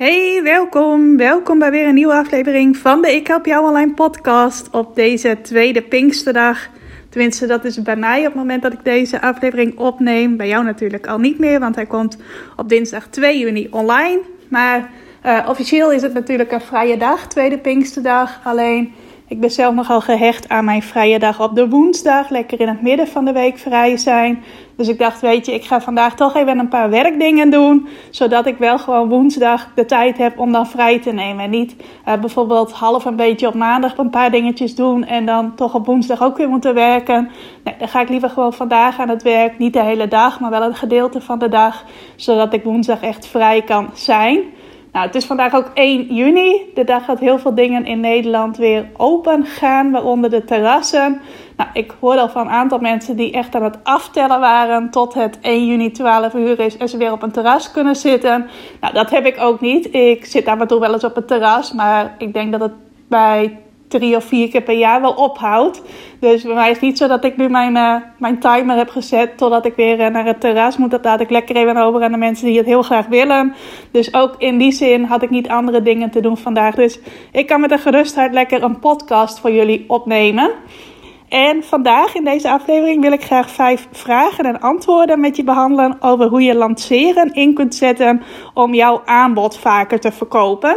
Hey, welkom. Welkom bij weer een nieuwe aflevering van de Ik Help Jou Online podcast op deze tweede Pinksterdag. Tenminste, dat is bij mij op het moment dat ik deze aflevering opneem. Bij jou natuurlijk al niet meer, want hij komt op dinsdag 2 juni online. Maar uh, officieel is het natuurlijk een vrije dag, tweede Pinksterdag. Alleen ik ben zelf nogal gehecht aan mijn vrije dag op de woensdag. Lekker in het midden van de week vrij zijn. Dus ik dacht, weet je, ik ga vandaag toch even een paar werkdingen doen. Zodat ik wel gewoon woensdag de tijd heb om dan vrij te nemen. En niet uh, bijvoorbeeld half een beetje op maandag een paar dingetjes doen. En dan toch op woensdag ook weer moeten werken. Nee, dan ga ik liever gewoon vandaag aan het werk. Niet de hele dag, maar wel een gedeelte van de dag. Zodat ik woensdag echt vrij kan zijn. Nou, het is vandaag ook 1 juni. De dag dat heel veel dingen in Nederland weer open gaan, waaronder de terrassen. Nou, ik hoorde al van een aantal mensen die echt aan het aftellen waren tot het 1 juni 12 uur is en ze weer op een terras kunnen zitten. Nou, dat heb ik ook niet. Ik zit af en toe wel eens op een terras, maar ik denk dat het bij drie of vier keer per jaar wel ophoudt. Dus bij mij is het niet zo dat ik nu mijn, uh, mijn timer heb gezet totdat ik weer uh, naar het terras moet. Dat laat ik lekker even over aan de mensen die het heel graag willen. Dus ook in die zin had ik niet andere dingen te doen vandaag. Dus ik kan met een gerustheid lekker een podcast voor jullie opnemen. En vandaag in deze aflevering wil ik graag vijf vragen en antwoorden met je behandelen over hoe je lanceren in kunt zetten om jouw aanbod vaker te verkopen.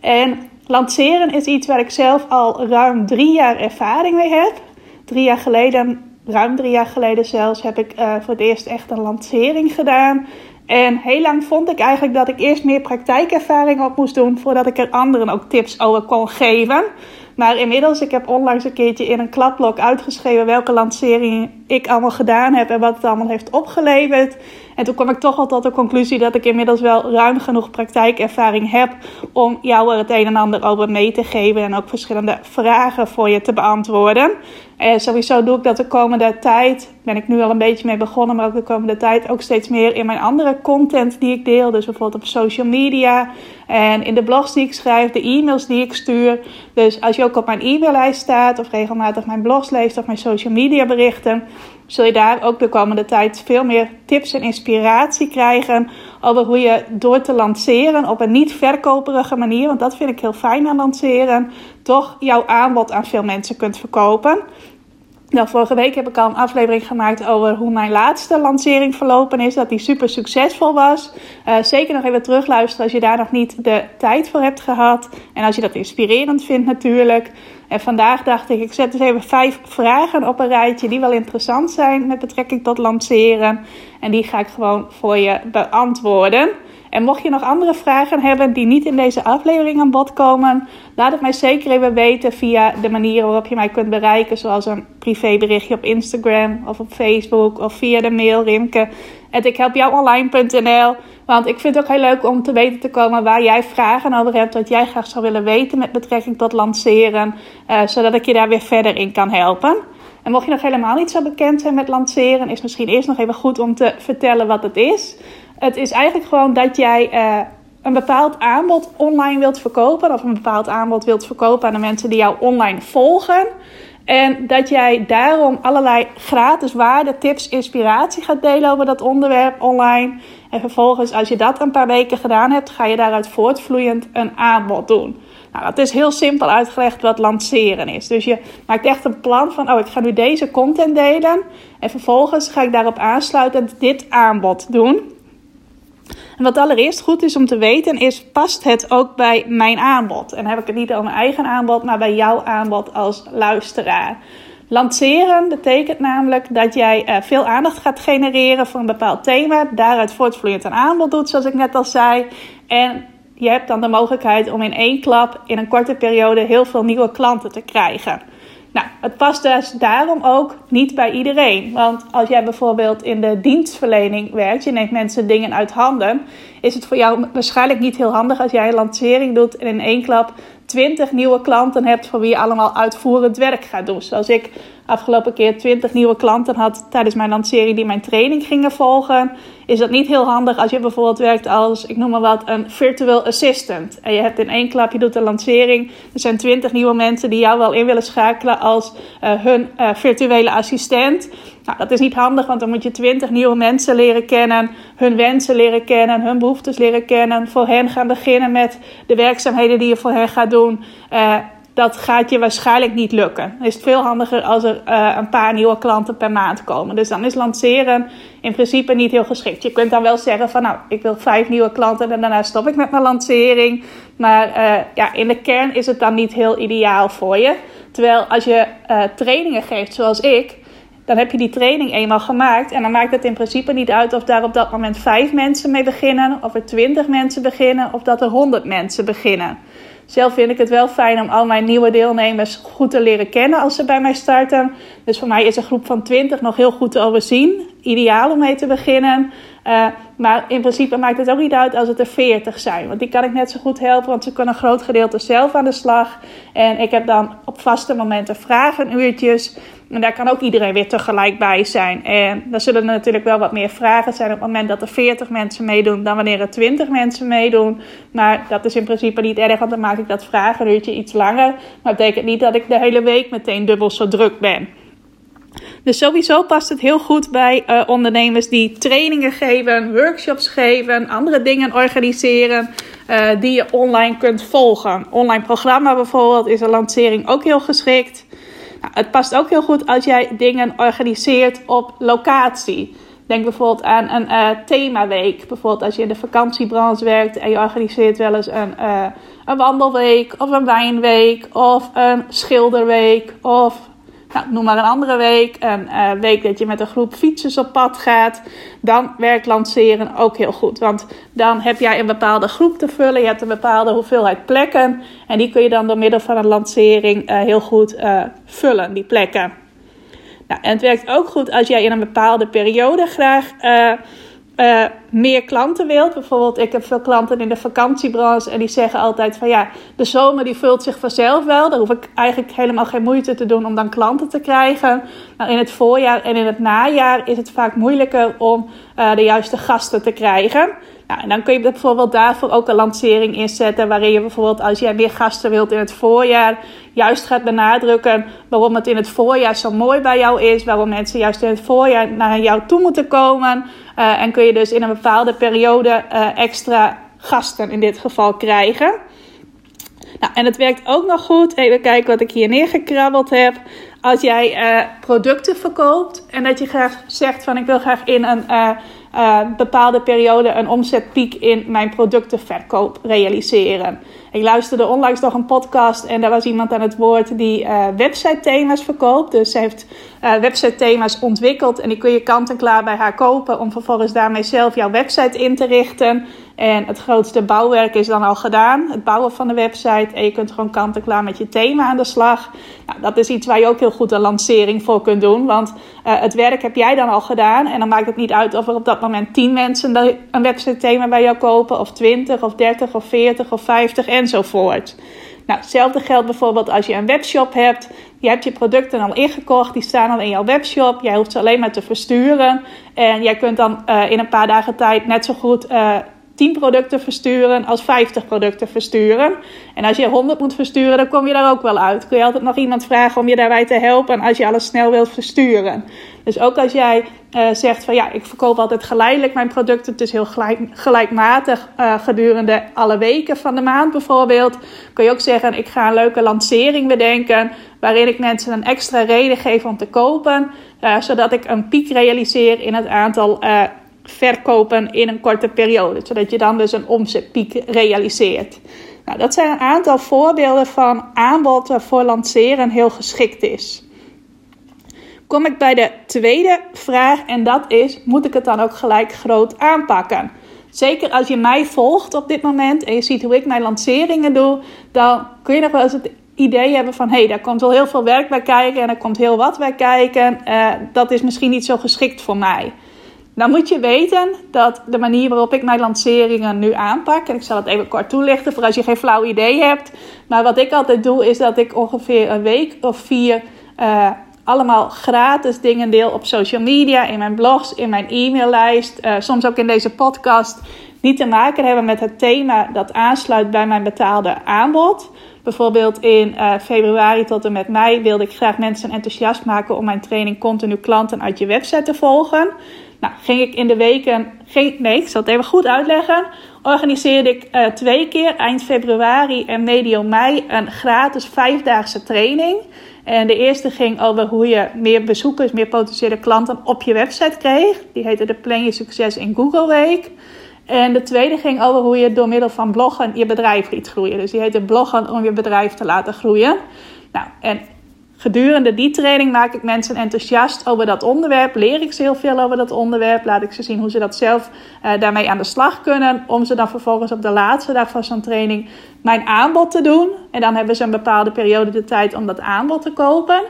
En Lanceren is iets waar ik zelf al ruim drie jaar ervaring mee heb. Drie jaar geleden, ruim drie jaar geleden zelfs, heb ik uh, voor het eerst echt een lancering gedaan. En heel lang vond ik eigenlijk dat ik eerst meer praktijkervaring op moest doen voordat ik er anderen ook tips over kon geven. Maar inmiddels, ik heb onlangs een keertje in een klapblok uitgeschreven welke lancering ik allemaal gedaan heb en wat het allemaal heeft opgeleverd. En toen kwam ik toch al tot de conclusie dat ik inmiddels wel ruim genoeg praktijkervaring heb om jou er het een en ander over mee te geven en ook verschillende vragen voor je te beantwoorden. En sowieso doe ik dat de komende tijd, ben ik nu al een beetje mee begonnen, maar ook de komende tijd ook steeds meer in mijn andere content die ik deel. Dus bijvoorbeeld op social media en in de blogs die ik schrijf, de e-mails die ik stuur. Dus als je ook op mijn e-maillijst staat of regelmatig mijn blogs leest of mijn social media berichten, zul je daar ook de komende tijd veel meer tips en inspiratie krijgen over hoe je door te lanceren op een niet verkoperige manier, want dat vind ik heel fijn aan lanceren, toch jouw aanbod aan veel mensen kunt verkopen. Nou, vorige week heb ik al een aflevering gemaakt over hoe mijn laatste lancering verlopen is. Dat die super succesvol was. Uh, zeker nog even terugluisteren als je daar nog niet de tijd voor hebt gehad. En als je dat inspirerend vindt natuurlijk. En vandaag dacht ik, ik zet dus even vijf vragen op een rijtje die wel interessant zijn met betrekking tot lanceren. En die ga ik gewoon voor je beantwoorden. En mocht je nog andere vragen hebben die niet in deze aflevering aan bod komen, laat het mij zeker even weten via de manier waarop je mij kunt bereiken, zoals een privéberichtje op Instagram of op Facebook of via de mail rimke. Online.nl. Want ik vind het ook heel leuk om te weten te komen waar jij vragen over hebt, wat jij graag zou willen weten met betrekking tot lanceren, uh, zodat ik je daar weer verder in kan helpen. En mocht je nog helemaal niet zo bekend zijn met lanceren, is misschien eerst nog even goed om te vertellen wat het is. Het is eigenlijk gewoon dat jij uh, een bepaald aanbod online wilt verkopen. Of een bepaald aanbod wilt verkopen aan de mensen die jou online volgen. En dat jij daarom allerlei gratis waarde, tips, inspiratie gaat delen over dat onderwerp online. En vervolgens, als je dat een paar weken gedaan hebt, ga je daaruit voortvloeiend een aanbod doen. Nou, dat is heel simpel uitgelegd wat lanceren is. Dus je maakt echt een plan van, oh, ik ga nu deze content delen. En vervolgens ga ik daarop aansluiten dit aanbod doen. En wat allereerst goed is om te weten is, past het ook bij mijn aanbod? En heb ik het niet over mijn eigen aanbod, maar bij jouw aanbod als luisteraar. Lanceren betekent namelijk dat jij uh, veel aandacht gaat genereren voor een bepaald thema, daaruit voortvloeiend een aanbod doet, zoals ik net al zei. En je hebt dan de mogelijkheid om in één klap in een korte periode heel veel nieuwe klanten te krijgen. Nou, het past dus daarom ook niet bij iedereen. Want als jij bijvoorbeeld in de dienstverlening werkt, je neemt mensen dingen uit handen, is het voor jou waarschijnlijk niet heel handig als jij een lancering doet en in één klap 20 nieuwe klanten hebt voor wie je allemaal uitvoerend werk gaat doen. Zoals ik afgelopen keer 20 nieuwe klanten had tijdens mijn lancering die mijn training gingen volgen, is dat niet heel handig als je bijvoorbeeld werkt als, ik noem maar wat, een virtual assistant. En je hebt in één klap, je doet de lancering. Er zijn 20 nieuwe mensen die jou wel in willen schakelen als uh, hun uh, virtuele assistent. Nou, dat is niet handig, want dan moet je 20 nieuwe mensen leren kennen, hun wensen leren kennen, hun behoeftes leren kennen, voor hen gaan beginnen met de werkzaamheden die je voor hen gaat doen. Uh, dat gaat je waarschijnlijk niet lukken. Is het veel handiger als er uh, een paar nieuwe klanten per maand komen. Dus dan is lanceren in principe niet heel geschikt. Je kunt dan wel zeggen van nou, ik wil vijf nieuwe klanten en daarna stop ik met mijn lancering. Maar uh, ja, in de kern is het dan niet heel ideaal voor je. Terwijl als je trainingen geeft zoals ik, dan heb je die training eenmaal gemaakt. En dan maakt het in principe niet uit of daar op dat moment vijf mensen mee beginnen, of er twintig mensen beginnen, of dat er honderd mensen beginnen. Zelf vind ik het wel fijn om al mijn nieuwe deelnemers goed te leren kennen als ze bij mij starten. Dus voor mij is een groep van 20 nog heel goed te overzien. Ideaal om mee te beginnen. Uh, maar in principe maakt het ook niet uit als het er 40 zijn. Want die kan ik net zo goed helpen, want ze kunnen een groot gedeelte zelf aan de slag. En ik heb dan op vaste momenten vragenuurtjes. En daar kan ook iedereen weer tegelijk bij zijn. En dan zullen natuurlijk wel wat meer vragen zijn op het moment dat er 40 mensen meedoen dan wanneer er 20 mensen meedoen. Maar dat is in principe niet erg, want dan maak ik dat vragenuurtje iets langer. Maar dat betekent niet dat ik de hele week meteen dubbel zo druk ben. Dus sowieso past het heel goed bij uh, ondernemers die trainingen geven, workshops geven, andere dingen organiseren uh, die je online kunt volgen. Online programma bijvoorbeeld is een lancering ook heel geschikt. Nou, het past ook heel goed als jij dingen organiseert op locatie. Denk bijvoorbeeld aan een uh, themaweek. Bijvoorbeeld als je in de vakantiebranche werkt en je organiseert wel eens een, een wandelweek of een wijnweek of een schilderweek of nou, noem maar een andere week, een uh, week dat je met een groep fietsers op pad gaat, dan werkt lanceren ook heel goed. Want dan heb jij een bepaalde groep te vullen, je hebt een bepaalde hoeveelheid plekken en die kun je dan door middel van een lancering uh, heel goed uh, vullen, die plekken. Nou, en het werkt ook goed als jij in een bepaalde periode graag uh, meer klanten wilt. Bijvoorbeeld, ik heb veel klanten in de vakantiebranche en die zeggen altijd van ja, de zomer die vult zich vanzelf wel. Daar hoef ik eigenlijk helemaal geen moeite te doen om dan klanten te krijgen. Maar in het voorjaar en in het najaar is het vaak moeilijker om uh, de juiste gasten te krijgen. En dan kun je bijvoorbeeld daarvoor ook een lancering inzetten. Waarin je bijvoorbeeld als jij meer gasten wilt in het voorjaar. Juist gaat benadrukken waarom het in het voorjaar zo mooi bij jou is. Waarom mensen juist in het voorjaar naar jou toe moeten komen. Uh, en kun je dus in een bepaalde periode uh, extra gasten in dit geval krijgen. Nou, en het werkt ook nog goed. Even kijken wat ik hier neergekrabbeld heb. Als jij uh, producten verkoopt en dat je graag zegt van ik wil graag in een uh, bepaalde periode een omzetpiek in mijn productenverkoop realiseren. Ik luisterde onlangs nog een podcast en daar was iemand aan het woord die uh, website thema's verkoopt. Dus ze heeft uh, website thema's ontwikkeld en die kun je kant en klaar bij haar kopen om vervolgens daarmee zelf jouw website in te richten. En het grootste bouwwerk is dan al gedaan, het bouwen van de website. En je kunt gewoon kant en klaar met je thema aan de slag. Nou, dat is iets waar je ook heel goed een lancering voor kunt doen. Want uh, het werk heb jij dan al gedaan. En dan maakt het niet uit of er op dat moment 10 mensen een website thema bij jou kopen. Of 20 of 30 of 40 of 50 enzovoort. Nou, hetzelfde geldt bijvoorbeeld als je een webshop hebt. Je hebt je producten al ingekocht, die staan al in jouw webshop. Jij hoeft ze alleen maar te versturen. En jij kunt dan uh, in een paar dagen tijd net zo goed uh, 10 producten versturen als 50 producten versturen. En als je 100 moet versturen, dan kom je daar ook wel uit. Kun je altijd nog iemand vragen om je daarbij te helpen als je alles snel wilt versturen. Dus ook als jij uh, zegt van ja, ik verkoop altijd geleidelijk mijn producten. Is heel gelijk, gelijkmatig uh, gedurende alle weken van de maand bijvoorbeeld. Kun je ook zeggen, ik ga een leuke lancering bedenken. Waarin ik mensen een extra reden geef om te kopen. Uh, zodat ik een piek realiseer in het aantal verkopen in een korte periode. Zodat je dan dus een omzetpiek realiseert. Nou, dat zijn een aantal voorbeelden van aanbod waarvoor lanceren heel geschikt is. Kom ik bij de tweede vraag en dat is: moet ik het dan ook gelijk groot aanpakken? Zeker als je mij volgt op dit moment en je ziet hoe ik mijn lanceringen doe, dan kun je nog wel eens het idee hebben van hé, hey, daar komt wel heel veel werk bij kijken en er komt heel wat bij kijken. Uh, dat is misschien niet zo geschikt voor mij. Dan moet je weten dat de manier waarop ik mijn lanceringen nu aanpak, en ik zal het even kort toelichten voor als je geen flauw idee hebt. Maar wat ik altijd doe, is dat ik ongeveer een week of vier uh, allemaal gratis dingen deel op social media, in mijn blogs, in mijn e-maillijst, uh, soms ook in deze podcast, die te maken hebben met het thema dat aansluit bij mijn betaalde aanbod. Bijvoorbeeld in uh, februari tot en met mei wilde ik graag mensen enthousiast maken om mijn training continu klanten uit je website te volgen. Nou, ging ik in de weken, nee, ik zal het even goed uitleggen. Organiseerde ik uh, twee keer eind februari en medio mei een gratis vijfdaagse training. En de eerste ging over hoe je meer bezoekers, meer potentiële klanten op je website kreeg. Die heette de Plan Je Succes in Google Week. En de tweede ging over hoe je door middel van bloggen je bedrijf liet groeien. Dus die heette bloggen om je bedrijf te laten groeien. Nou, en gedurende die training maak ik mensen enthousiast over dat onderwerp. Leer ik ze heel veel over dat onderwerp. Laat ik ze zien hoe ze dat zelf uh, daarmee aan de slag kunnen. Om ze dan vervolgens op de laatste dag van zo'n training mijn aanbod te doen. En dan hebben ze een bepaalde periode de tijd om dat aanbod te kopen.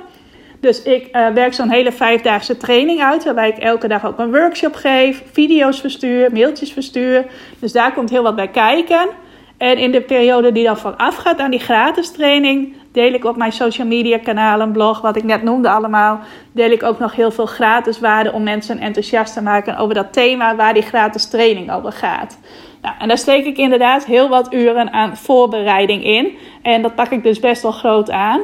Dus ik uh, werk zo'n hele vijfdaagse training uit, waarbij ik elke dag ook een workshop geef, video's verstuur, mailtjes verstuur. Dus daar komt heel wat bij kijken. En in de periode die dan vooraf gaat aan die gratis training, deel ik op mijn social media kanalen, blog, wat ik net noemde allemaal, deel ik ook nog heel veel gratis waarde om mensen enthousiast te maken over dat thema waar die gratis training over gaat. Nou, en daar steek ik inderdaad heel wat uren aan voorbereiding in. En dat pak ik dus best wel groot aan.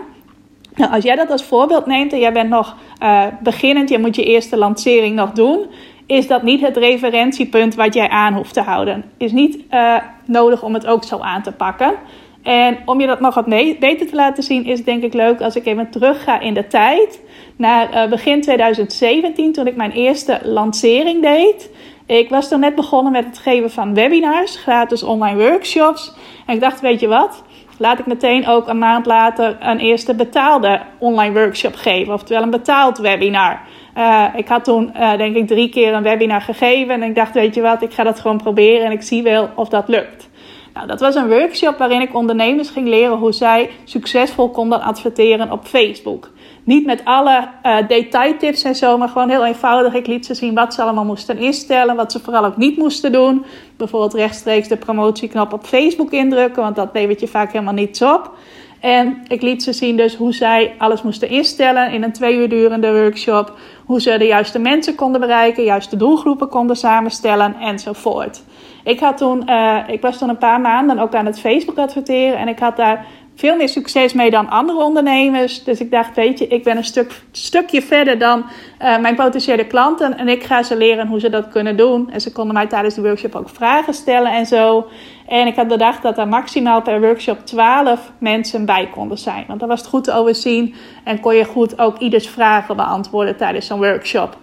Nou, als jij dat als voorbeeld neemt en jij bent nog uh, beginnend, je moet je eerste lancering nog doen, is dat niet het referentiepunt wat jij aan hoeft te houden. Is niet uh, nodig om het ook zo aan te pakken. En om je dat nog wat beter te laten zien, is denk ik leuk als ik even terug ga in de tijd. Naar uh, begin 2017, toen ik mijn eerste lancering deed. Ik was toen net begonnen met het geven van webinars, gratis online workshops. En ik dacht, weet je wat? laat ik meteen ook een maand later een eerste betaalde online workshop geven, oftewel een betaald webinar. Uh, ik had toen uh, denk ik drie keer een webinar gegeven en ik dacht, weet je wat, ik ga dat gewoon proberen en ik zie wel of dat lukt. Nou, dat was een workshop waarin ik ondernemers ging leren hoe zij succesvol konden adverteren op Facebook. Niet met alle uh, detailtips en zo, maar gewoon heel eenvoudig. Ik liet ze zien wat ze allemaal moesten instellen, wat ze vooral ook niet moesten doen. Bijvoorbeeld rechtstreeks de promotieknop op Facebook indrukken, want dat levert je vaak helemaal niets op. En ik liet ze zien dus hoe zij alles moesten instellen in een twee uur durende workshop. Hoe ze de juiste mensen konden bereiken, juiste doelgroepen konden samenstellen enzovoort. Ik, had toen, uh, ik was toen een paar maanden ook aan het Facebook adverteren en ik had daar veel meer succes mee dan andere ondernemers. Dus ik dacht, weet je, ik ben een stuk, stukje verder dan uh, mijn potentiële klanten. En ik ga ze leren hoe ze dat kunnen doen. En ze konden mij tijdens de workshop ook vragen stellen en zo. En ik had bedacht dat er maximaal per workshop 12 mensen bij konden zijn. Want dan was het goed te overzien en kon je goed ook ieders vragen beantwoorden tijdens zo'n workshop.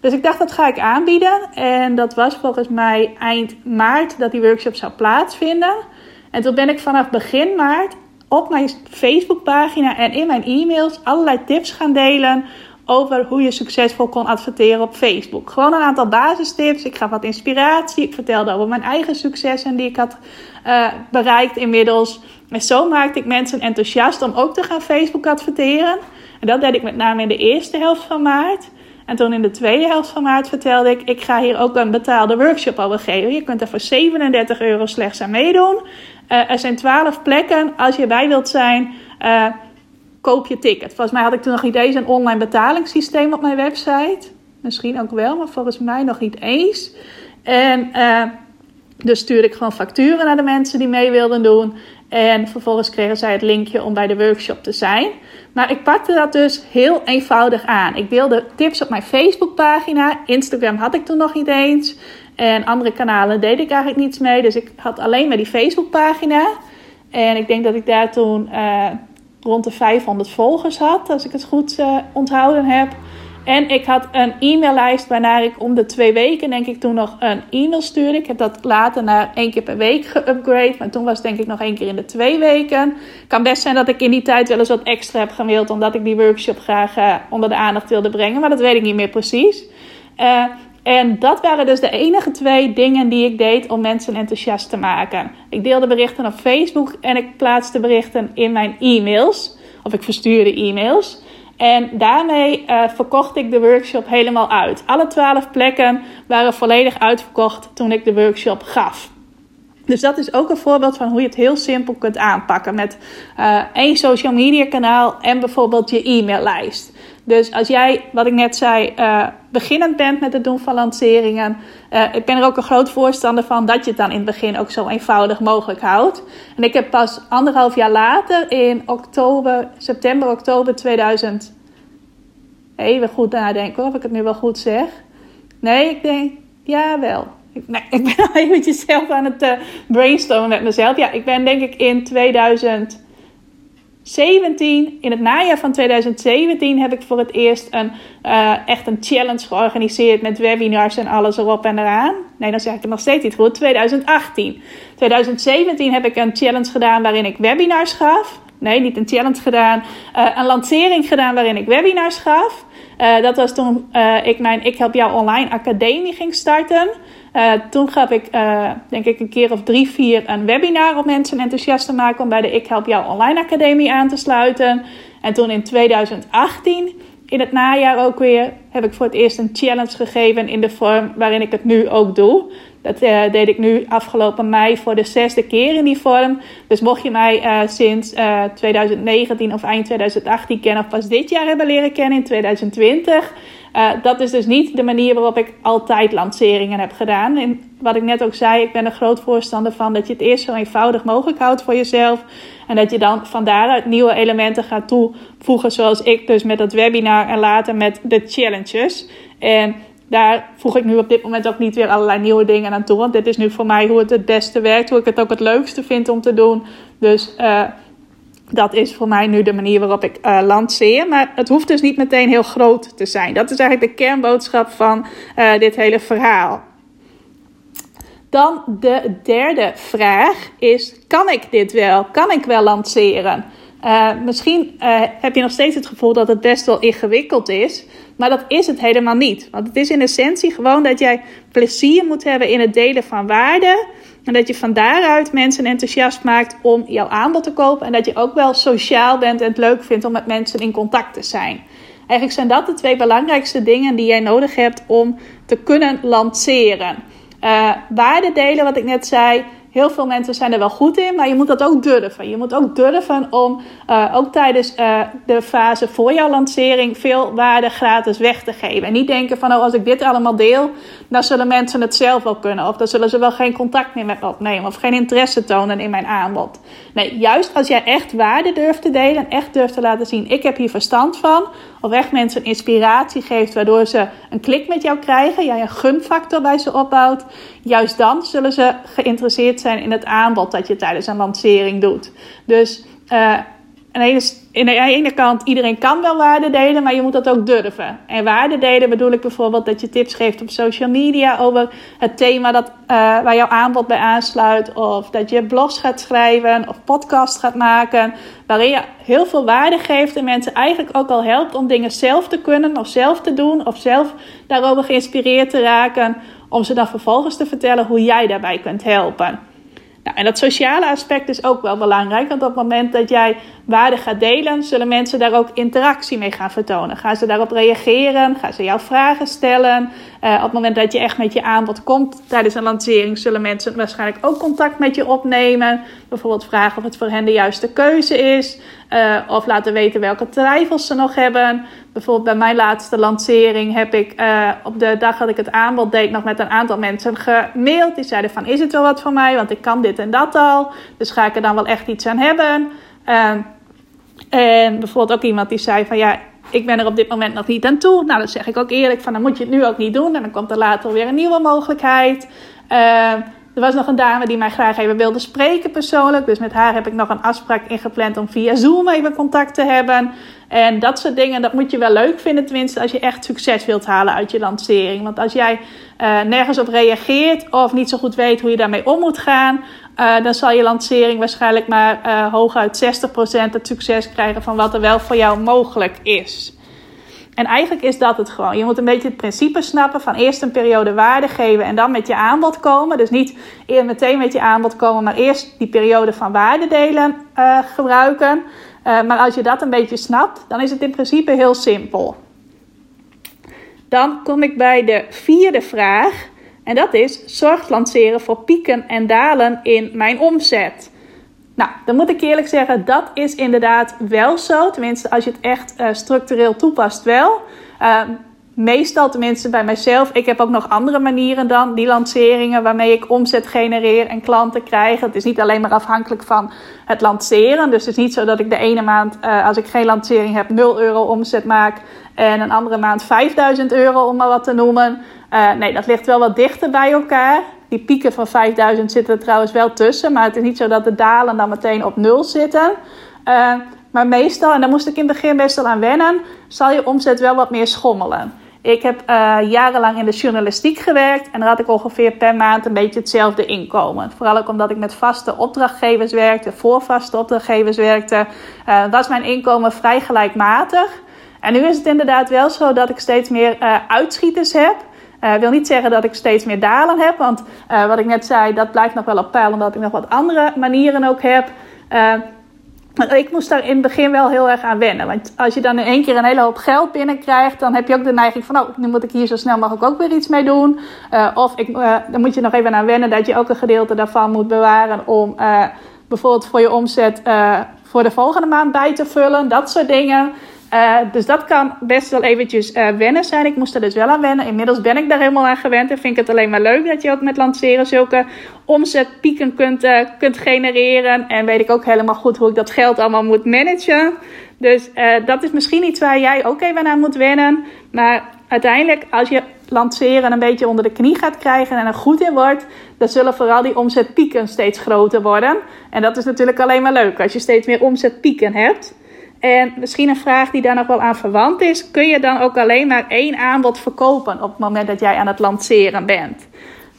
Dus ik dacht, dat ga ik aanbieden. En dat was volgens mij eind maart dat die workshop zou plaatsvinden. En toen ben ik vanaf begin maart op mijn Facebookpagina en in mijn e-mails allerlei tips gaan delen over hoe je succesvol kon adverteren op Facebook. Gewoon een aantal basistips. Ik gaf wat inspiratie. Ik vertelde over mijn eigen successen die ik had uh, bereikt inmiddels. En zo maakte ik mensen enthousiast om ook te gaan Facebook adverteren. En dat deed ik met name in de eerste helft van maart. En toen in de tweede helft van maart vertelde ik: ik ga hier ook een betaalde workshop over geven. Je kunt er voor 37 euro slechts aan meedoen. Uh, er zijn 12 plekken. Als je bij wilt zijn, uh, koop je ticket. Volgens mij had ik toen nog niet eens een online betalingssysteem op mijn website. Misschien ook wel, maar volgens mij nog niet eens. En uh, dus stuurde ik gewoon facturen naar de mensen die mee wilden doen. En vervolgens kregen zij het linkje om bij de workshop te zijn. Maar ik pakte dat dus heel eenvoudig aan. Ik deelde tips op mijn Facebookpagina. Instagram had ik toen nog niet eens. En andere kanalen deed ik eigenlijk niets mee. Dus ik had alleen maar die Facebookpagina. En ik denk dat ik daar toen uh, rond de 500 volgers had, als ik het goed uh, onthouden heb. En ik had een e-maillijst waarnaar ik om de twee weken, denk ik, toen nog een e-mail stuurde. Ik heb dat later naar één keer per week geupgrade. Maar toen was het denk ik nog één keer in de twee weken. Kan best zijn dat ik in die tijd wel eens wat extra heb gewild. Omdat ik die workshop graag uh, onder de aandacht wilde brengen. Maar dat weet ik niet meer precies. Uh, en dat waren dus de enige twee dingen die ik deed om mensen enthousiast te maken. Ik deelde berichten op Facebook en ik plaatste berichten in mijn e-mails. Of ik verstuurde e-mails. En daarmee uh, verkocht ik de workshop helemaal uit. Alle twaalf plekken waren volledig uitverkocht toen ik de workshop gaf. Dus dat is ook een voorbeeld van hoe je het heel simpel kunt aanpakken met uh, één social media kanaal en bijvoorbeeld je e-maillijst. Dus als jij, wat ik net zei, uh, beginnend bent met het doen van lanceringen, uh, ik ben er ook een groot voorstander van dat je het dan in het begin ook zo eenvoudig mogelijk houdt. En ik heb pas anderhalf jaar later, in oktober, september, oktober 2000, even goed nadenken of ik het nu wel goed zeg. Nee, ik denk, ja wel. Nee, ik ben al eventjes zelf aan het uh, brainstormen met mezelf. Ja, ik ben denk ik in 2000 17, in het najaar van 2017 heb ik voor het eerst een, uh, echt een challenge georganiseerd met webinars en alles erop en eraan. Nee, dan zeg ik het nog steeds niet goed. 2018. 2017 heb ik een challenge gedaan waarin ik webinars gaf. Nee, niet een challenge gedaan. Uh, een lancering gedaan waarin ik webinars gaf. Uh, dat was toen ik mijn Ik Help Jou Online Academie ging starten. Toen gaf ik, denk ik, een keer of drie, vier een webinar om mensen enthousiast te maken om bij de Ik Help Jou Online Academie aan te sluiten. En toen in 2018, in het najaar ook weer, heb ik voor het eerst een challenge gegeven in de vorm waarin ik het nu ook doe. Dat uh, deed ik nu afgelopen mei voor de zesde keer in die vorm. Dus mocht je mij uh, sinds uh, 2019 of eind 2018 kennen of pas dit jaar hebben leren kennen in 2020. Uh, dat is dus niet de manier waarop ik altijd lanceringen heb gedaan. En wat ik net ook zei, ik ben er groot voorstander van dat je het eerst zo eenvoudig mogelijk houdt voor jezelf. En dat je dan van daaruit nieuwe elementen gaat toevoegen, zoals ik dus met het webinar en later met de challenges. En daar voeg ik nu op dit moment ook niet weer allerlei nieuwe dingen aan toe. Want dit is nu voor mij hoe het het beste werkt, hoe ik het ook het leukste vind om te doen. Dus uh, dat is voor mij nu de manier waarop ik uh, lanceer. Maar het hoeft dus niet meteen heel groot te zijn. Dat is eigenlijk de kernboodschap van uh, dit hele verhaal. Dan de derde vraag is: kan ik dit wel? Kan ik wel lanceren? Uh, misschien heb je nog steeds het gevoel dat het best wel ingewikkeld is. Maar dat is het helemaal niet. Want het is in essentie gewoon dat jij plezier moet hebben in het delen van waarde. En dat je van daaruit mensen enthousiast maakt om jouw aanbod te kopen. En dat je ook wel sociaal bent en het leuk vindt om met mensen in contact te zijn. Eigenlijk zijn dat de twee belangrijkste dingen die jij nodig hebt om te kunnen lanceren. Uh, waarde delen, wat ik net zei. Heel veel mensen zijn er wel goed in, maar je moet dat ook durven. Je moet ook durven om uh, ook tijdens uh, de fase voor jouw lancering veel waarde gratis weg te geven. En niet denken van, oh, als ik dit allemaal deel, dan zullen mensen het zelf wel kunnen. Of dan zullen ze wel geen contact meer met me opnemen of geen interesse tonen in mijn aanbod. Nee, juist als jij echt waarde durft te delen en echt durft te laten zien, ik heb hier verstand van. Of echt mensen inspiratie geeft waardoor ze een klik met jou krijgen. Jij een gunfactor bij ze opbouwt. Juist dan zullen ze geïnteresseerd zijn in het aanbod dat je tijdens een lancering doet. Dus uh, aan de ene kant, iedereen kan wel waarde delen, maar je moet dat ook durven. En waarde delen bedoel ik bijvoorbeeld dat je tips geeft op social media over het thema dat, uh, waar jouw aanbod bij aansluit. Of dat je blogs gaat schrijven of podcast gaat maken. Waarin je heel veel waarde geeft en mensen eigenlijk ook al helpt om dingen zelf te kunnen of zelf te doen. Of zelf daarover geïnspireerd te raken. Om ze dan vervolgens te vertellen hoe jij daarbij kunt helpen. Nou, en dat sociale aspect is ook wel belangrijk, want op het moment dat jij waarde gaat delen, zullen mensen daar ook interactie mee gaan vertonen. Gaan ze daarop reageren? Gaan ze jou vragen stellen? Uh, op het moment dat je echt met je aanbod komt tijdens een lancering, zullen mensen waarschijnlijk ook contact met je opnemen. Bijvoorbeeld vragen of het voor hen de juiste keuze is. Uh, of laten weten welke twijfels ze nog hebben. Bijvoorbeeld bij mijn laatste lancering heb ik uh, op de dag dat ik het aanbod deed nog met een aantal mensen gemaild. Die zeiden van is het wel wat voor mij, want ik kan dit en dat al. Dus ga ik er dan wel echt iets aan hebben. Uh, en bijvoorbeeld ook iemand die zei van ja, ik ben er op dit moment nog niet aan toe. Nou, dan zeg ik ook eerlijk van dan moet je het nu ook niet doen. En dan komt er later weer een nieuwe mogelijkheid. Uh, er was nog een dame die mij graag even wilde spreken persoonlijk. Dus met haar heb ik nog een afspraak ingepland om via Zoom even contact te hebben. En dat soort dingen, dat moet je wel leuk vinden, tenminste als je echt succes wilt halen uit je lancering. Want als jij uh, nergens op reageert of niet zo goed weet hoe je daarmee om moet gaan, uh, dan zal je lancering waarschijnlijk maar uh, hooguit 60% het succes krijgen van wat er wel voor jou mogelijk is. En eigenlijk is dat het gewoon. Je moet een beetje het principe snappen van eerst een periode waarde geven en dan met je aanbod komen. Dus niet eerst meteen met je aanbod komen, maar eerst die periode van waarde delen uh, gebruiken. Uh, maar als je dat een beetje snapt, dan is het in principe heel simpel. Dan kom ik bij de vierde vraag. En dat is: zorg lanceren voor pieken en dalen in mijn omzet. Nou, dan moet ik eerlijk zeggen, dat is inderdaad wel zo. Tenminste, als je het echt uh, structureel toepast, wel. Uh, meestal, tenminste bij mijzelf, ik heb ook nog andere manieren dan die lanceringen waarmee ik omzet genereer en klanten krijg. Het is niet alleen maar afhankelijk van het lanceren. Dus het is niet zo dat ik de ene maand, uh, als ik geen lancering heb, 0 euro omzet maak en een andere maand 5000 euro, om maar wat te noemen. Uh, nee, dat ligt wel wat dichter bij elkaar. Die pieken van 5000 zitten er trouwens wel tussen, maar het is niet zo dat de dalen dan meteen op nul zitten. Uh, maar meestal, en daar moest ik in het begin best wel aan wennen, zal je omzet wel wat meer schommelen. Ik heb uh, jarenlang in de journalistiek gewerkt en daar had ik ongeveer per maand een beetje hetzelfde inkomen. Vooral ook omdat ik met vaste opdrachtgevers werkte, voor vaste opdrachtgevers werkte, uh, was mijn inkomen vrij gelijkmatig. En nu is het inderdaad wel zo dat ik steeds meer uh, uitschieters heb. Ik wil niet zeggen dat ik steeds meer dalen heb, want wat ik net zei, dat blijft nog wel op peil, omdat ik nog wat andere manieren ook heb. Ik moest daar in het begin wel heel erg aan wennen. Want als je dan in één keer een hele hoop geld binnenkrijgt, dan heb je ook de neiging van, oh, nu moet ik hier zo snel mogelijk ook weer iets mee doen. Uh, of ik, uh, dan moet je nog even aan wennen dat je ook een gedeelte daarvan moet bewaren om uh, bijvoorbeeld voor je omzet voor de volgende maand bij te vullen. Dat soort dingen. Uh, dus dat kan best wel eventjes uh, wennen zijn. Ik moest er dus wel aan wennen. Inmiddels ben ik daar helemaal aan gewend. En vind ik het alleen maar leuk dat je ook met lanceren zulke omzetpieken kunt, uh, kunt genereren. En weet ik ook helemaal goed hoe ik dat geld allemaal moet managen. Dus dat is misschien iets waar jij ook even aan moet wennen. Maar uiteindelijk, als je lanceren een beetje onder de knie gaat krijgen en er goed in wordt, dan zullen vooral die omzetpieken steeds groter worden. En dat is natuurlijk alleen maar leuk als je steeds meer omzetpieken hebt. En misschien een vraag die daar nog wel aan verwant is: kun je dan ook alleen maar één aanbod verkopen op het moment dat jij aan het lanceren bent?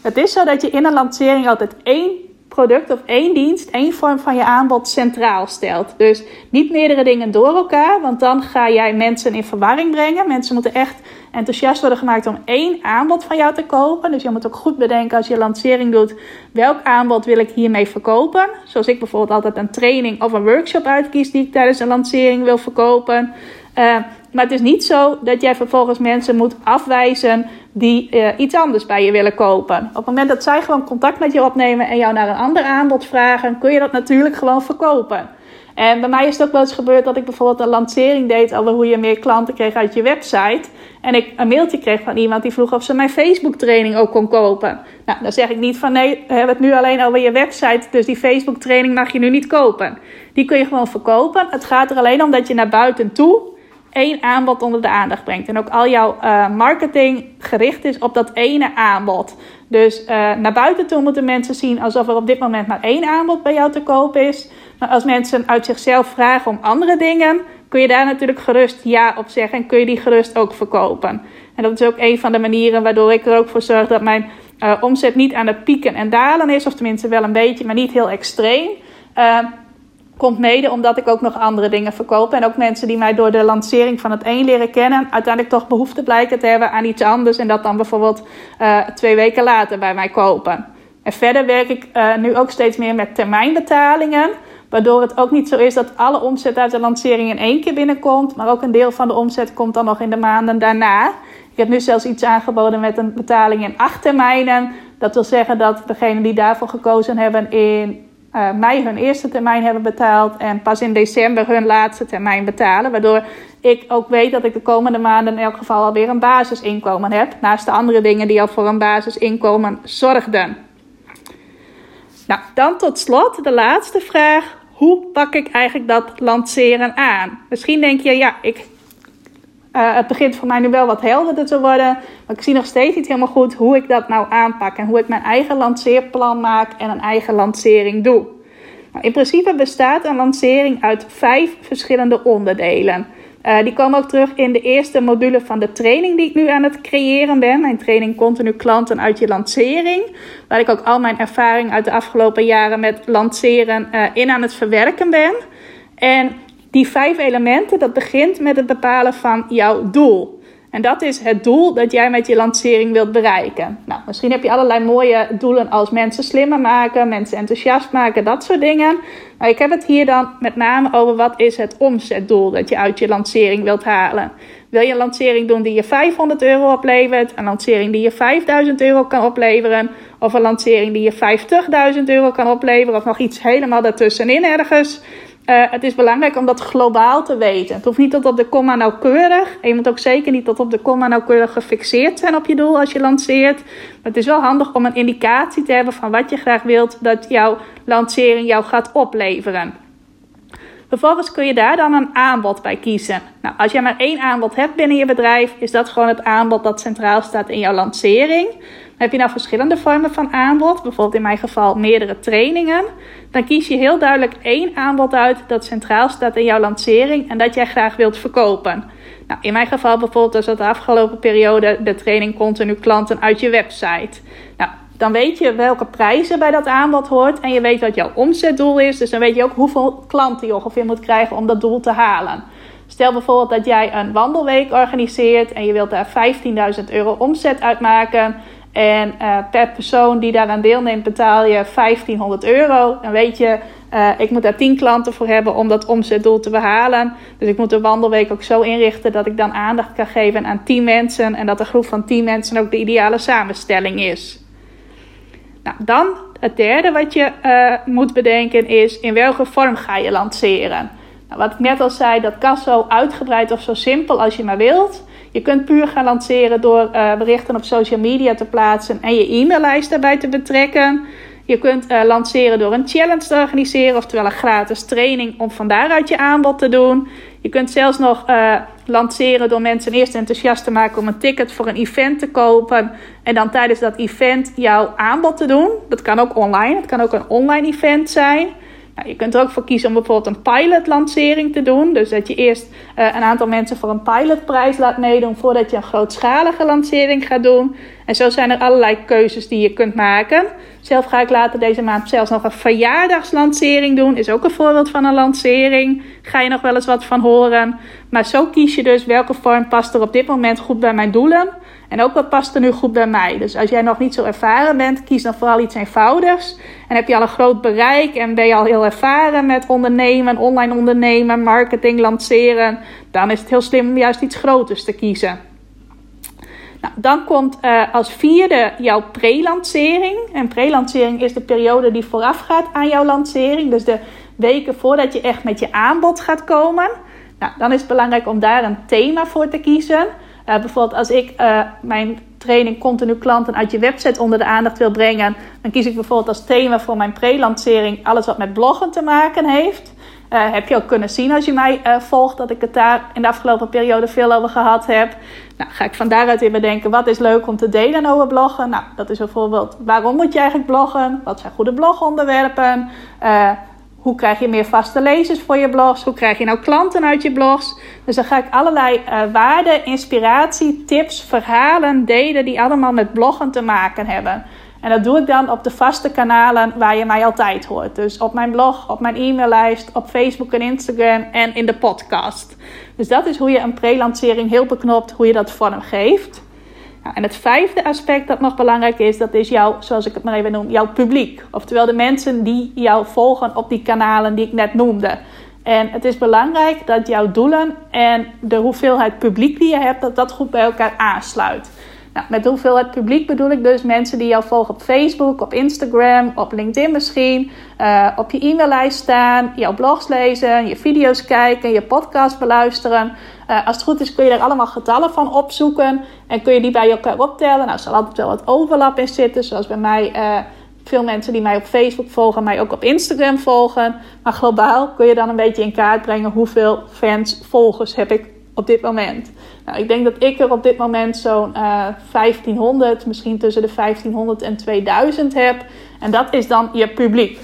Het is zo dat je in een lancering altijd één product of één dienst, één vorm van je aanbod centraal stelt. Dus niet meerdere dingen door elkaar, want dan ga jij mensen in verwarring brengen. Mensen moeten echt enthousiast worden gemaakt om één aanbod van jou te kopen. Dus je moet ook goed bedenken als je lancering doet, welk aanbod wil ik hiermee verkopen? Zoals ik bijvoorbeeld altijd een training of een workshop uitkies die ik tijdens een lancering wil verkopen. Uh, maar het is niet zo dat jij vervolgens mensen moet afwijzen die uh, iets anders bij je willen kopen. Op het moment dat zij gewoon contact met je opnemen en jou naar een ander aanbod vragen, kun je dat natuurlijk gewoon verkopen. En bij mij is het ook wel eens gebeurd dat ik bijvoorbeeld een lancering deed over hoe je meer klanten kreeg uit je website. En ik een mailtje kreeg van iemand die vroeg of ze mijn Facebook training ook kon kopen. Nou, dan zeg ik niet van nee, we hebben het nu alleen over je website, dus die Facebook training mag je nu niet kopen. Die kun je gewoon verkopen. Het gaat er alleen om dat je naar buiten toe één aanbod onder de aandacht brengt. En ook al jouw uh, marketing gericht is op dat ene aanbod. Dus uh, naar buiten toe moeten mensen zien alsof er op dit moment maar één aanbod bij jou te koop is. Maar als mensen uit zichzelf vragen om andere dingen, kun je daar natuurlijk gerust ja op zeggen en kun je die gerust ook verkopen. En dat is ook een van de manieren waardoor ik er ook voor zorg dat mijn uh, omzet niet aan het pieken en dalen is, of tenminste wel een beetje, maar niet heel extreem. Komt mede omdat ik ook nog andere dingen verkoop. En ook mensen die mij door de lancering van het een leren kennen, uiteindelijk toch behoefte blijken te hebben aan iets anders. En dat dan bijvoorbeeld uh, twee weken later bij mij kopen. En verder werk ik uh, nu ook steeds meer met termijnbetalingen. Waardoor het ook niet zo is dat alle omzet uit de lancering in één keer binnenkomt. Maar ook een deel van de omzet komt dan nog in de maanden daarna. Ik heb nu zelfs iets aangeboden met een betaling in acht termijnen. Dat wil zeggen dat degenen die daarvoor gekozen hebben in uh, mei hun eerste termijn hebben betaald en pas in december hun laatste termijn betalen. Waardoor ik ook weet dat ik de komende maanden in elk geval alweer een basisinkomen heb. Naast de andere dingen die al voor een basisinkomen zorgden. Nou, dan tot slot de laatste vraag. Hoe pak ik eigenlijk dat lanceren aan? Misschien denk je, ja, ik uh, het begint voor mij nu wel wat helderder te worden. Maar ik zie nog steeds niet helemaal goed hoe ik dat nou aanpak. En hoe ik mijn eigen lanceerplan maak en een eigen lancering doe. Nou, in principe bestaat een lancering uit vijf verschillende onderdelen. Uh, die komen ook terug in de eerste module van de training die ik nu aan het creëren ben. Mijn training Continu Klanten uit je lancering. Waar ik ook al mijn ervaring uit de afgelopen jaren met lanceren uh, in aan het verwerken ben. En die vijf elementen, dat begint met het bepalen van jouw doel. En dat is het doel dat jij met je lancering wilt bereiken. Nou, misschien heb je allerlei mooie doelen als mensen slimmer maken, mensen enthousiast maken, dat soort dingen. Maar ik heb het hier dan met name over wat is het omzetdoel dat je uit je lancering wilt halen. Wil je een lancering doen die je 500 euro oplevert, een lancering die je 5000 euro kan opleveren, of een lancering die je 50.000 euro kan opleveren, of nog iets helemaal daartussenin ergens? Uh, het is belangrijk om dat globaal te weten. Het hoeft niet tot op de komma nauwkeurig. En je moet ook zeker niet tot op de komma nauwkeurig gefixeerd zijn op je doel als je lanceert. Maar het is wel handig om een indicatie te hebben van wat je graag wilt dat jouw lancering jou gaat opleveren. Vervolgens kun je daar dan een aanbod bij kiezen. Nou, als jij maar één aanbod hebt binnen je bedrijf, is dat gewoon het aanbod dat centraal staat in jouw lancering. Heb je nou verschillende vormen van aanbod, bijvoorbeeld in mijn geval meerdere trainingen, dan kies je heel duidelijk één aanbod uit dat centraal staat in jouw lancering en dat jij graag wilt verkopen. Nou, in mijn geval bijvoorbeeld was dat de afgelopen periode de training continu klanten uit je website. Nou, dan weet je welke prijzen bij dat aanbod hoort en je weet wat jouw omzetdoel is. Dus dan weet je ook hoeveel klanten je ongeveer moet krijgen om dat doel te halen. Stel bijvoorbeeld dat jij een wandelweek organiseert en je wilt daar 15.000 euro omzet uitmaken. En uh, per persoon die daaraan deelneemt betaal je 1500 euro. Dan weet je, uh, ik moet daar 10 klanten voor hebben om dat omzetdoel te behalen. Dus ik moet de wandelweek ook zo inrichten dat ik dan aandacht kan geven aan 10 mensen. En dat de groep van 10 mensen ook de ideale samenstelling is. Nou, dan het derde wat je uh, moet bedenken is in welke vorm ga je lanceren. Nou, wat ik net al zei, dat kan zo uitgebreid of zo simpel als je maar wilt. Je kunt puur gaan lanceren door uh, berichten op social media te plaatsen en je e-maillijst daarbij te betrekken. Je kunt uh, lanceren door een challenge te organiseren, oftewel een gratis training om van daaruit je aanbod te doen. Je kunt zelfs nog uh, lanceren door mensen eerst enthousiast te maken om een ticket voor een event te kopen. En dan tijdens dat event jouw aanbod te doen. Dat kan ook online, het kan ook een online event zijn. Je kunt er ook voor kiezen om bijvoorbeeld een pilot-lancering te doen. Dus dat je eerst uh, een aantal mensen voor een pilotprijs laat meedoen voordat je een grootschalige lancering gaat doen. En zo zijn er allerlei keuzes die je kunt maken. Zelf ga ik later deze maand zelfs nog een verjaardagslancering doen. Is ook een voorbeeld van een lancering. Ga je nog wel eens wat van horen. Maar zo kies je dus welke vorm past er op dit moment goed bij mijn doelen. En ook wat past er nu goed bij mij. Dus als jij nog niet zo ervaren bent, kies dan vooral iets eenvoudigs. En heb je al een groot bereik en ben je al heel ervaren met ondernemen, online ondernemen, marketing, lanceren. Dan is het heel slim om juist iets groters te kiezen. Nou, dan komt uh, als vierde jouw pre-lancering. En pre-lancering is de periode die voorafgaat aan jouw lancering. Dus de weken voordat je echt met je aanbod gaat komen. Nou, dan is het belangrijk om daar een thema voor te kiezen. Uh, bijvoorbeeld als ik uh, mijn training continu klanten uit je website onder de aandacht wil brengen, dan kies ik bijvoorbeeld als thema voor mijn pre-lancering alles wat met bloggen te maken heeft. Uh, heb je ook kunnen zien als je mij volgt dat ik het daar in de afgelopen periode veel over gehad heb. Nou, ga ik van daaruit weer bedenken wat is leuk om te delen over bloggen. Nou, dat is bijvoorbeeld waarom moet je eigenlijk bloggen? Wat zijn goede blogonderwerpen? Hoe krijg je meer vaste lezers voor je blogs? Hoe krijg je nou klanten uit je blogs? Dus dan ga ik allerlei uh, waarden, inspiratie, tips, verhalen delen die allemaal met bloggen te maken hebben. En dat doe ik dan op de vaste kanalen waar je mij altijd hoort. Dus op mijn blog, op mijn e-maillijst, op Facebook en Instagram en in de podcast. Dus dat is hoe je een pre-lancering heel beknopt, hoe je dat vormgeeft. Nou, en het vijfde aspect dat nog belangrijk is, dat is jouw, zoals ik het maar even noem, jouw publiek. Oftewel de mensen die jou volgen op die kanalen die ik net noemde. En het is belangrijk dat jouw doelen en de hoeveelheid publiek die je hebt, dat dat goed bij elkaar aansluit. Nou, met hoeveelheid publiek bedoel ik dus mensen die jou volgen op Facebook, op Instagram, op LinkedIn misschien, uh, op je e-maillijst staan, jouw blogs lezen, je video's kijken, je podcast beluisteren. Uh, als het goed is kun je er allemaal getallen van opzoeken en kun je die bij elkaar optellen. Nou, er zal altijd wel wat overlap in zitten, zoals bij mij... Uh, veel mensen die mij op Facebook volgen, mij ook op Instagram volgen. Maar globaal kun je dan een beetje in kaart brengen hoeveel fans, volgers heb ik op dit moment. Nou, ik denk dat ik er op dit moment zo'n uh, eh, 1500, misschien tussen de 1500 en 2000 heb. En dat is dan je publiek.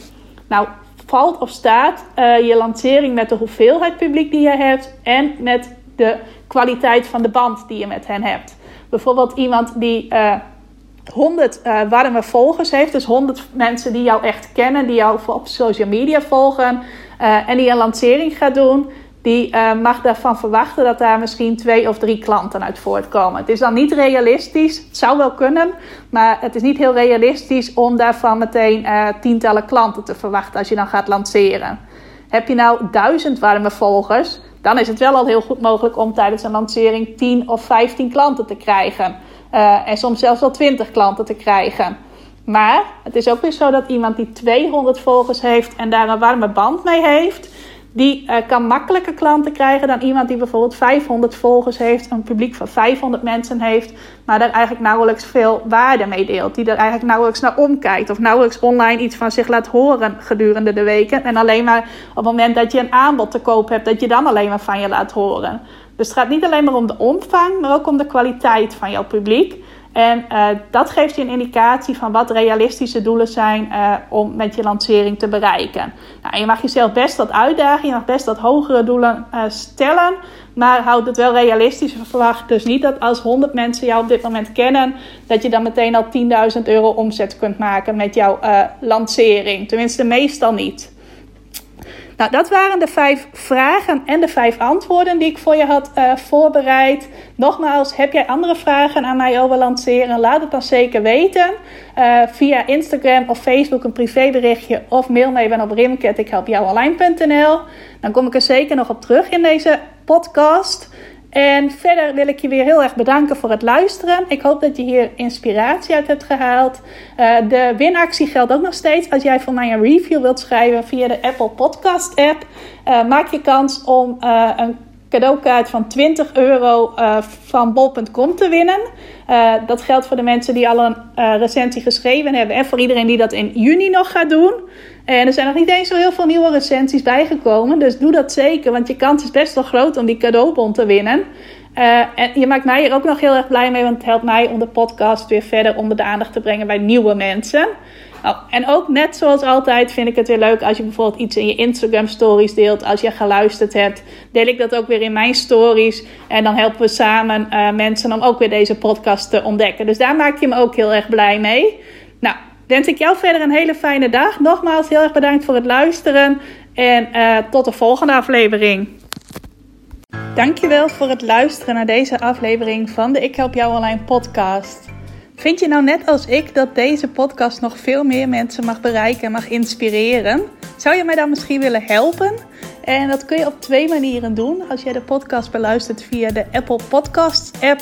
Nou, valt of staat je lancering met de hoeveelheid publiek die je hebt en met de kwaliteit van de band die je met hen hebt. Bijvoorbeeld iemand die uh, 100 uh, warme volgers heeft, dus 100 mensen die jou echt kennen, die jou op social media volgen uh, en die een lancering gaat doen die mag daarvan verwachten dat daar misschien twee of drie klanten uit voortkomen. Het is dan niet realistisch, het zou wel kunnen, maar het is niet heel realistisch om daarvan meteen tientallen klanten te verwachten als je dan gaat lanceren. Heb je nou duizend warme volgers, dan is het wel al heel goed mogelijk om tijdens een lancering 10 of 15 klanten te krijgen. Uh, en soms zelfs wel 20 klanten te krijgen. Maar het is ook weer zo dat iemand die 200 volgers heeft en daar een warme band mee heeft, die uh, kan makkelijker klanten krijgen dan iemand die bijvoorbeeld 500 volgers heeft, een publiek van 500 mensen heeft, maar daar eigenlijk nauwelijks veel waarde mee deelt. Die er eigenlijk nauwelijks naar omkijkt of nauwelijks online iets van zich laat horen gedurende de weken. En alleen maar op het moment dat je een aanbod te koop hebt, dat je dan alleen maar van je laat horen. Dus het gaat niet alleen maar om de omvang, maar ook om de kwaliteit van jouw publiek. En uh, dat geeft je een indicatie van wat realistische doelen zijn uh, om met je lancering te bereiken. Nou, je mag jezelf best wat uitdagen, je mag best wat hogere doelen uh, stellen, maar houd het wel realistisch. Verwacht dus niet dat als 100 mensen jou op dit moment kennen, dat je dan meteen al 10.000 euro omzet kunt maken met jouw lancering. Tenminste, meestal niet. Nou, dat waren de vijf vragen en de vijf antwoorden die ik voor je had uh, voorbereid. Nogmaals, heb jij andere vragen aan mij over lanceren? Laat het dan zeker weten. Uh, via Instagram of Facebook een privéberichtje of mail me even op rimket.ikhelpjouonline.nl. Dan kom ik er zeker nog op terug in deze podcast. En verder wil ik je weer heel erg bedanken voor het luisteren. Ik hoop dat je hier inspiratie uit hebt gehaald. Uh, de winactie geldt ook nog steeds. Als jij voor mij een review wilt schrijven via de Apple Podcast app, uh, maak je kans om uh, een cadeaukaart van 20 euro van bol.com te winnen. dat geldt voor de mensen die al een recensie geschreven hebben en voor iedereen die dat in juni nog gaat doen. En er zijn nog niet eens zo heel veel nieuwe recensies bijgekomen. Dus doe dat zeker, want je kans is best wel groot om die cadeaubon te winnen. Uh, en je maakt mij er ook nog heel erg blij mee, want het helpt mij om de podcast weer verder onder de aandacht te brengen bij nieuwe mensen. Oh, en ook net zoals altijd vind ik het weer leuk als je bijvoorbeeld iets in je Instagram stories deelt. Als je geluisterd hebt, deel ik dat ook weer in mijn stories. En dan helpen we samen uh, mensen om ook weer deze podcast te ontdekken. Dus daar maak je me ook heel erg blij mee. Nou, wens ik jou verder een hele fijne dag. Nogmaals heel erg bedankt voor het luisteren en uh, tot de volgende aflevering. Dankjewel voor het luisteren naar deze aflevering van de Ik Help Jou Online podcast. Vind je nou net als ik dat deze podcast nog veel meer mensen mag bereiken en mag inspireren? Zou je mij dan misschien willen helpen? En dat kun je op twee manieren doen. Als jij de podcast beluistert via de Apple Podcasts app